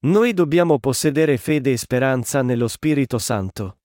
Noi dobbiamo possedere fede e speranza nello Spirito Santo.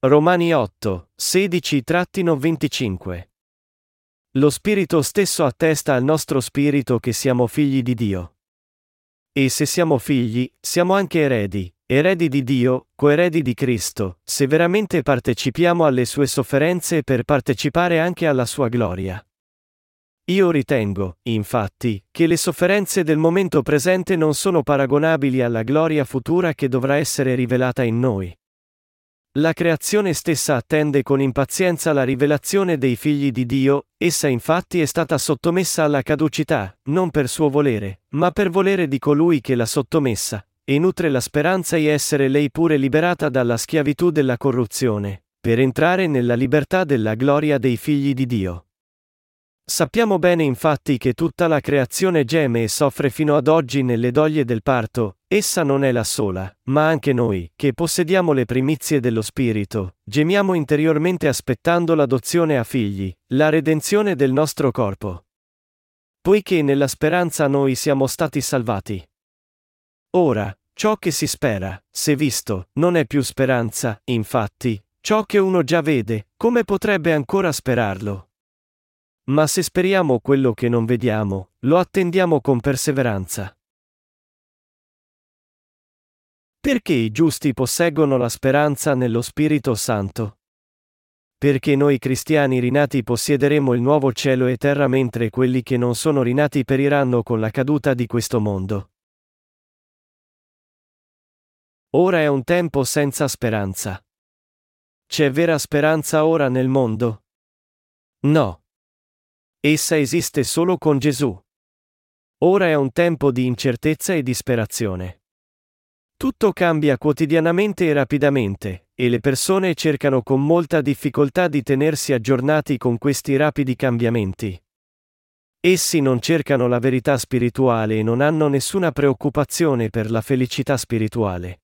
Romani 8, 16-25 Lo Spirito stesso attesta al nostro spirito che siamo figli di Dio. E se siamo figli, siamo anche eredi, eredi di Dio, coeredi di Cristo, se veramente partecipiamo alle sue sofferenze per partecipare anche alla sua gloria. Io ritengo, infatti, che le sofferenze del momento presente non sono paragonabili alla gloria futura che dovrà essere rivelata in noi. La creazione stessa attende con impazienza la rivelazione dei figli di Dio, essa infatti è stata sottomessa alla caducità, non per suo volere, ma per volere di colui che l'ha sottomessa, e nutre la speranza di essere lei pure liberata dalla schiavitù della corruzione, per entrare nella libertà della gloria dei figli di Dio. Sappiamo bene infatti che tutta la creazione geme e soffre fino ad oggi nelle doglie del parto, essa non è la sola, ma anche noi, che possediamo le primizie dello Spirito, gemiamo interiormente aspettando l'adozione a figli, la redenzione del nostro corpo. Poiché nella speranza noi siamo stati salvati. Ora, ciò che si spera, se visto, non è più speranza, infatti, ciò che uno già vede, come potrebbe ancora sperarlo? Ma se speriamo quello che non vediamo, lo attendiamo con perseveranza. Perché i giusti posseggono la speranza nello Spirito Santo? Perché noi cristiani rinati possiederemo il nuovo cielo e terra mentre quelli che non sono rinati periranno con la caduta di questo mondo. Ora è un tempo senza speranza. C'è vera speranza ora nel mondo? No. Essa esiste solo con Gesù. Ora è un tempo di incertezza e disperazione. Tutto cambia quotidianamente e rapidamente, e le persone cercano con molta difficoltà di tenersi aggiornati con questi rapidi cambiamenti. Essi non cercano la verità spirituale e non hanno nessuna preoccupazione per la felicità spirituale.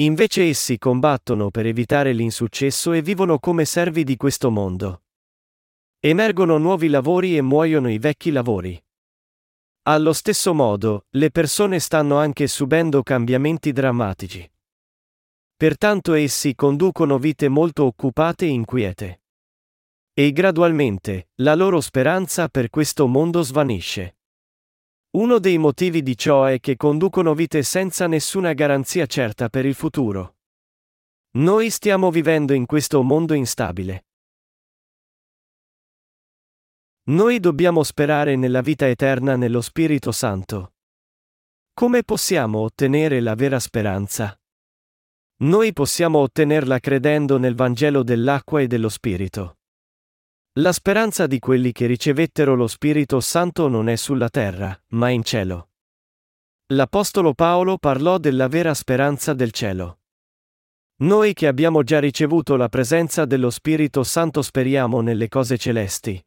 Invece essi combattono per evitare l'insuccesso e vivono come servi di questo mondo. Emergono nuovi lavori e muoiono i vecchi lavori. Allo stesso modo, le persone stanno anche subendo cambiamenti drammatici. Pertanto essi conducono vite molto occupate e inquiete. E gradualmente, la loro speranza per questo mondo svanisce. Uno dei motivi di ciò è che conducono vite senza nessuna garanzia certa per il futuro. Noi stiamo vivendo in questo mondo instabile. Noi dobbiamo sperare nella vita eterna nello Spirito Santo. Come possiamo ottenere la vera speranza? Noi possiamo ottenerla credendo nel Vangelo dell'acqua e dello Spirito. La speranza di quelli che ricevettero lo Spirito Santo non è sulla terra, ma in cielo. L'Apostolo Paolo parlò della vera speranza del cielo. Noi che abbiamo già ricevuto la presenza dello Spirito Santo speriamo nelle cose celesti.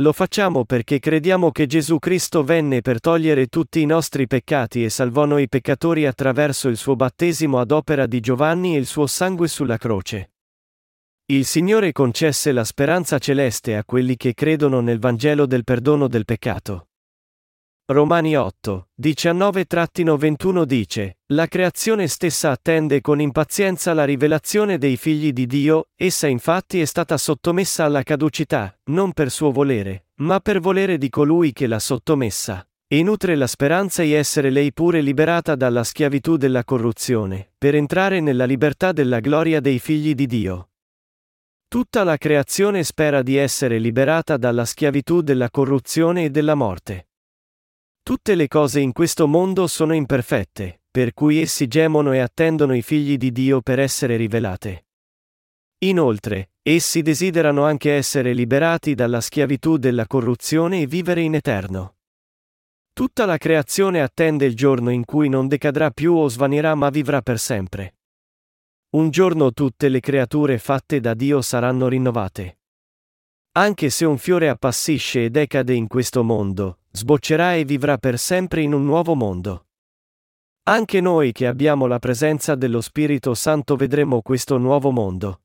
Lo facciamo perché crediamo che Gesù Cristo venne per togliere tutti i nostri peccati e salvò noi peccatori attraverso il suo battesimo ad opera di Giovanni e il suo sangue sulla croce. Il Signore concesse la speranza celeste a quelli che credono nel Vangelo del perdono del peccato. Romani 8, 19-21 dice, La creazione stessa attende con impazienza la rivelazione dei figli di Dio, essa infatti è stata sottomessa alla caducità, non per suo volere, ma per volere di colui che l'ha sottomessa, e nutre la speranza di essere lei pure liberata dalla schiavitù della corruzione, per entrare nella libertà della gloria dei figli di Dio. Tutta la creazione spera di essere liberata dalla schiavitù della corruzione e della morte. Tutte le cose in questo mondo sono imperfette, per cui essi gemono e attendono i figli di Dio per essere rivelate. Inoltre, essi desiderano anche essere liberati dalla schiavitù della corruzione e vivere in eterno. Tutta la creazione attende il giorno in cui non decadrà più o svanirà ma vivrà per sempre. Un giorno tutte le creature fatte da Dio saranno rinnovate. Anche se un fiore appassisce e decade in questo mondo, sboccerà e vivrà per sempre in un nuovo mondo. Anche noi che abbiamo la presenza dello Spirito Santo vedremo questo nuovo mondo.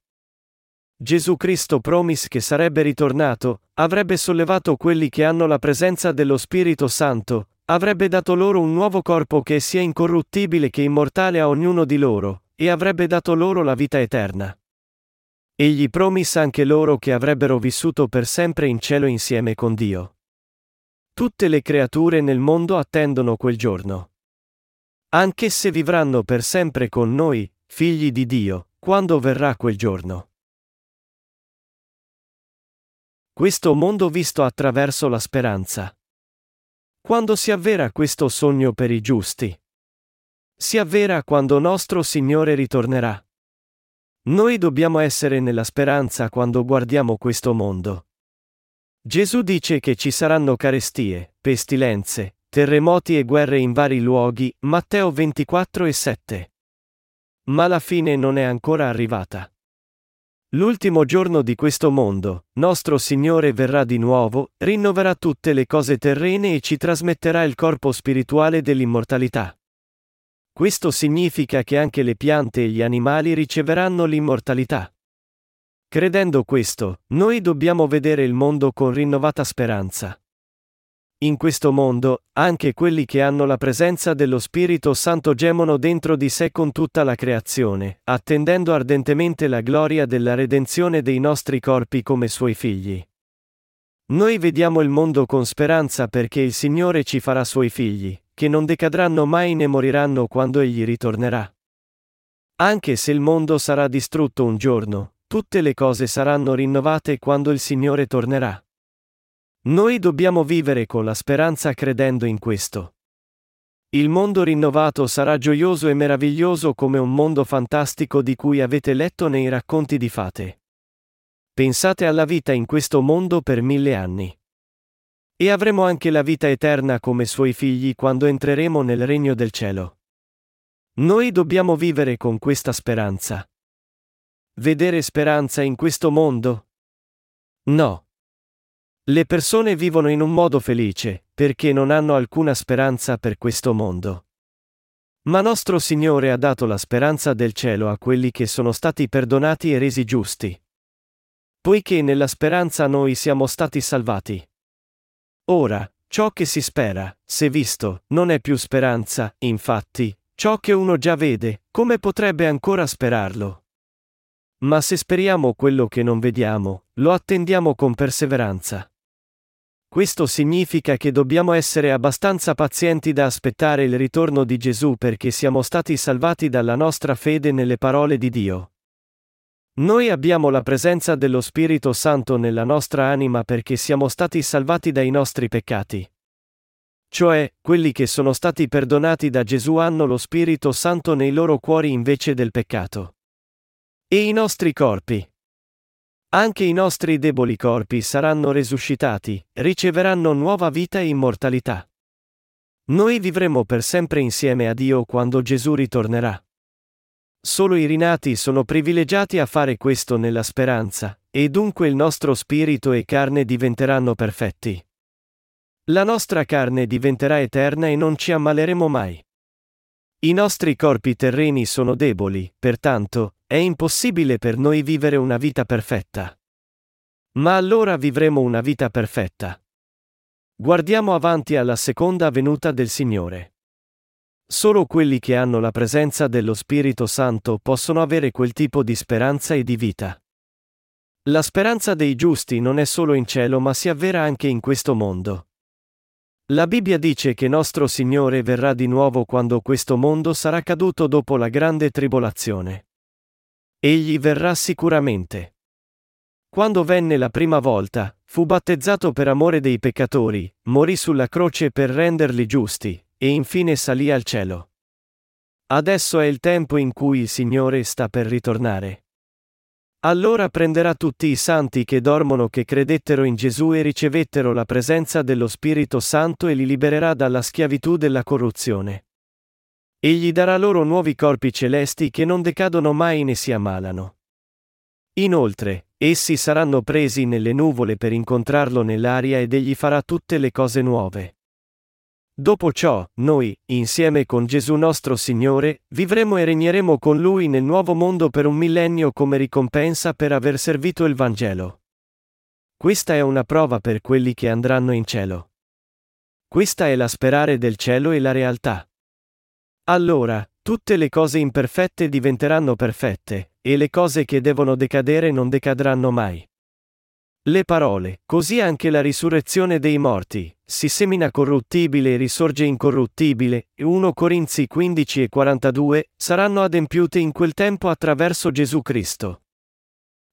Gesù Cristo promise che sarebbe ritornato, avrebbe sollevato quelli che hanno la presenza dello Spirito Santo, avrebbe dato loro un nuovo corpo che sia incorruttibile che immortale a ognuno di loro, e avrebbe dato loro la vita eterna. Egli promise anche loro che avrebbero vissuto per sempre in cielo insieme con Dio. Tutte le creature nel mondo attendono quel giorno. Anch'esse vivranno per sempre con noi, figli di Dio, quando verrà quel giorno. Questo mondo visto attraverso la speranza. Quando si avvera questo sogno per i giusti? Si avvera quando nostro Signore ritornerà. Noi dobbiamo essere nella speranza quando guardiamo questo mondo. Gesù dice che ci saranno carestie, pestilenze, terremoti e guerre in vari luoghi, Matteo 24 e 7. Ma la fine non è ancora arrivata. L'ultimo giorno di questo mondo, nostro Signore verrà di nuovo, rinnoverà tutte le cose terrene e ci trasmetterà il corpo spirituale dell'immortalità. Questo significa che anche le piante e gli animali riceveranno l'immortalità. Credendo questo, noi dobbiamo vedere il mondo con rinnovata speranza. In questo mondo, anche quelli che hanno la presenza dello Spirito Santo gemono dentro di sé con tutta la creazione, attendendo ardentemente la gloria della redenzione dei nostri corpi come suoi figli. Noi vediamo il mondo con speranza perché il Signore ci farà suoi figli, che non decadranno mai né moriranno quando Egli ritornerà. Anche se il mondo sarà distrutto un giorno, tutte le cose saranno rinnovate quando il Signore tornerà. Noi dobbiamo vivere con la speranza credendo in questo. Il mondo rinnovato sarà gioioso e meraviglioso come un mondo fantastico di cui avete letto nei racconti di fate. Pensate alla vita in questo mondo per mille anni. E avremo anche la vita eterna come suoi figli quando entreremo nel regno del cielo. Noi dobbiamo vivere con questa speranza. Vedere speranza in questo mondo? No. Le persone vivono in un modo felice, perché non hanno alcuna speranza per questo mondo. Ma nostro Signore ha dato la speranza del cielo a quelli che sono stati perdonati e resi giusti. Poiché nella speranza noi siamo stati salvati. Ora, ciò che si spera, se visto, non è più speranza, infatti, ciò che uno già vede, come potrebbe ancora sperarlo? Ma se speriamo quello che non vediamo, lo attendiamo con perseveranza. Questo significa che dobbiamo essere abbastanza pazienti da aspettare il ritorno di Gesù perché siamo stati salvati dalla nostra fede nelle parole di Dio. Noi abbiamo la presenza dello Spirito Santo nella nostra anima perché siamo stati salvati dai nostri peccati. Cioè, quelli che sono stati perdonati da Gesù hanno lo Spirito Santo nei loro cuori invece del peccato. E i nostri corpi, anche i nostri deboli corpi saranno resuscitati, riceveranno nuova vita e immortalità. Noi vivremo per sempre insieme a Dio quando Gesù ritornerà. Solo i rinati sono privilegiati a fare questo nella speranza, e dunque il nostro spirito e carne diventeranno perfetti. La nostra carne diventerà eterna e non ci ammaleremo mai. I nostri corpi terreni sono deboli, pertanto, è impossibile per noi vivere una vita perfetta. Ma allora vivremo una vita perfetta. Guardiamo avanti alla seconda venuta del Signore. Solo quelli che hanno la presenza dello Spirito Santo possono avere quel tipo di speranza e di vita. La speranza dei giusti non è solo in cielo ma si avvera anche in questo mondo. La Bibbia dice che nostro Signore verrà di nuovo quando questo mondo sarà caduto dopo la grande tribolazione. Egli verrà sicuramente. Quando venne la prima volta, fu battezzato per amore dei peccatori, morì sulla croce per renderli giusti, e infine salì al cielo. Adesso è il tempo in cui il Signore sta per ritornare. Allora prenderà tutti i santi che dormono che credettero in Gesù e ricevettero la presenza dello Spirito Santo e li libererà dalla schiavitù della corruzione. Egli darà loro nuovi corpi celesti che non decadono mai né si ammalano. Inoltre, essi saranno presi nelle nuvole per incontrarlo nell'aria ed egli farà tutte le cose nuove. Dopo ciò, noi, insieme con Gesù nostro Signore, vivremo e regneremo con Lui nel nuovo mondo per un millennio come ricompensa per aver servito il Vangelo. Questa è una prova per quelli che andranno in cielo. Questa è la sperare del cielo e la realtà. Allora, tutte le cose imperfette diventeranno perfette, e le cose che devono decadere non decadranno mai. Le parole, così anche la risurrezione dei morti, si semina corruttibile e risorge incorruttibile, 1 Corinzi 15 e 42, saranno adempiute in quel tempo attraverso Gesù Cristo.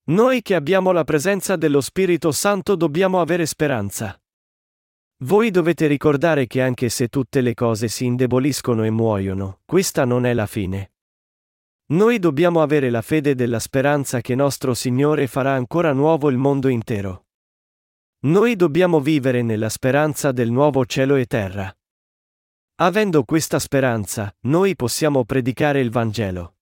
Noi che abbiamo la presenza dello Spirito Santo dobbiamo avere speranza. Voi dovete ricordare che anche se tutte le cose si indeboliscono e muoiono, questa non è la fine. Noi dobbiamo avere la fede della speranza che nostro Signore farà ancora nuovo il mondo intero. Noi dobbiamo vivere nella speranza del nuovo cielo e terra. Avendo questa speranza, noi possiamo predicare il Vangelo.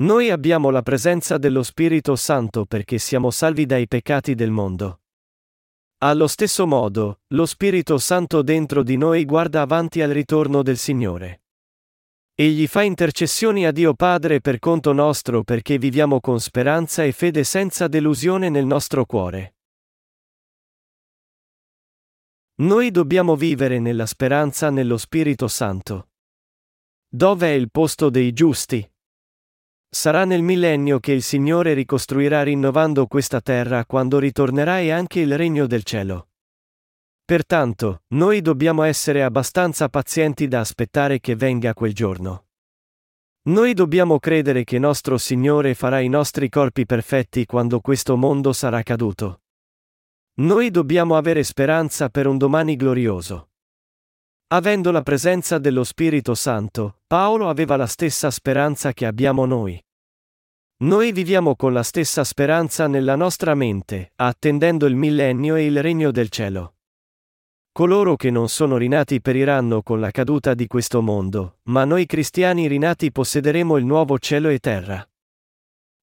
Noi abbiamo la presenza dello Spirito Santo perché siamo salvi dai peccati del mondo. Allo stesso modo, lo Spirito Santo dentro di noi guarda avanti al ritorno del Signore. Egli fa intercessioni a Dio Padre per conto nostro perché viviamo con speranza e fede senza delusione nel nostro cuore. Noi dobbiamo vivere nella speranza nello Spirito Santo. Dove è il posto dei giusti? Sarà nel millennio che il Signore ricostruirà rinnovando questa terra quando ritornerà e anche il regno del cielo. Pertanto, noi dobbiamo essere abbastanza pazienti da aspettare che venga quel giorno. Noi dobbiamo credere che nostro Signore farà i nostri corpi perfetti quando questo mondo sarà caduto. Noi dobbiamo avere speranza per un domani glorioso. Avendo la presenza dello Spirito Santo, Paolo aveva la stessa speranza che abbiamo noi. Noi viviamo con la stessa speranza nella nostra mente, attendendo il millennio e il regno del cielo. Coloro che non sono rinati periranno con la caduta di questo mondo, ma noi cristiani rinati possederemo il nuovo cielo e terra.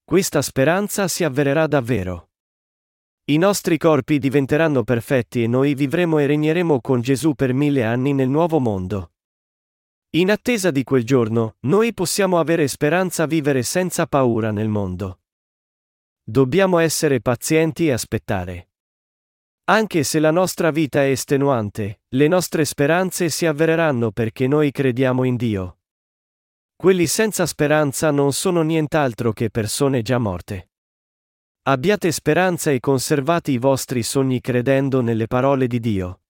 Questa speranza si avvererà davvero. I nostri corpi diventeranno perfetti e noi vivremo e regneremo con Gesù per mille anni nel nuovo mondo. In attesa di quel giorno, noi possiamo avere speranza vivere senza paura nel mondo. Dobbiamo essere pazienti e aspettare. Anche se la nostra vita è estenuante, le nostre speranze si avvereranno perché noi crediamo in Dio. Quelli senza speranza non sono nient'altro che persone già morte. Abbiate speranza e conservate i vostri sogni credendo nelle parole di Dio.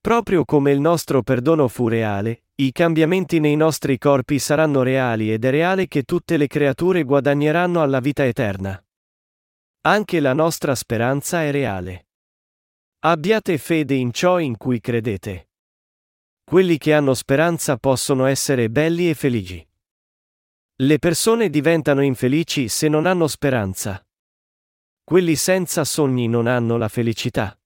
Proprio come il nostro perdono fu reale, i cambiamenti nei nostri corpi saranno reali ed è reale che tutte le creature guadagneranno alla vita eterna. Anche la nostra speranza è reale. Abbiate fede in ciò in cui credete. Quelli che hanno speranza possono essere belli e felici. Le persone diventano infelici se non hanno speranza. Quelli senza sogni non hanno la felicità.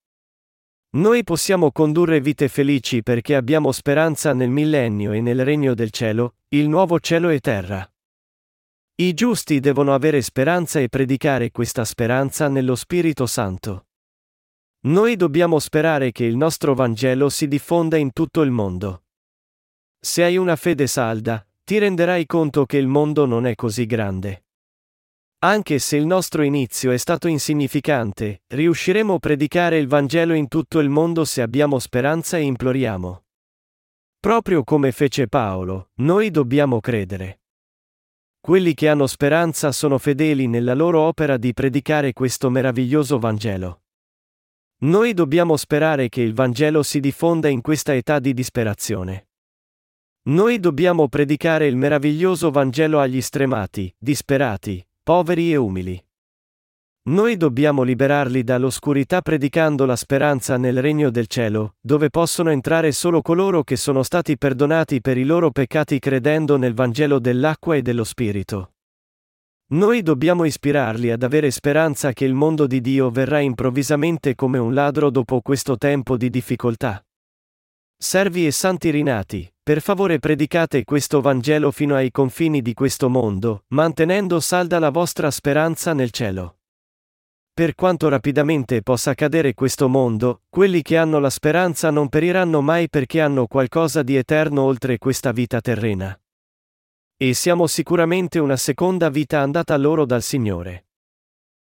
Noi possiamo condurre vite felici perché abbiamo speranza nel millennio e nel regno del cielo, il nuovo cielo e terra. I giusti devono avere speranza e predicare questa speranza nello Spirito Santo. Noi dobbiamo sperare che il nostro Vangelo si diffonda in tutto il mondo. Se hai una fede salda, ti renderai conto che il mondo non è così grande. Anche se il nostro inizio è stato insignificante, riusciremo a predicare il Vangelo in tutto il mondo se abbiamo speranza e imploriamo. Proprio come fece Paolo, noi dobbiamo credere. Quelli che hanno speranza sono fedeli nella loro opera di predicare questo meraviglioso Vangelo. Noi dobbiamo sperare che il Vangelo si diffonda in questa età di disperazione. Noi dobbiamo predicare il meraviglioso Vangelo agli stremati, disperati, poveri e umili. Noi dobbiamo liberarli dall'oscurità predicando la speranza nel regno del cielo, dove possono entrare solo coloro che sono stati perdonati per i loro peccati credendo nel Vangelo dell'acqua e dello Spirito. Noi dobbiamo ispirarli ad avere speranza che il mondo di Dio verrà improvvisamente come un ladro dopo questo tempo di difficoltà. Servi e santi rinati, per favore predicate questo Vangelo fino ai confini di questo mondo, mantenendo salda la vostra speranza nel cielo. Per quanto rapidamente possa cadere questo mondo, quelli che hanno la speranza non periranno mai perché hanno qualcosa di eterno oltre questa vita terrena. E siamo sicuramente una seconda vita andata loro dal Signore.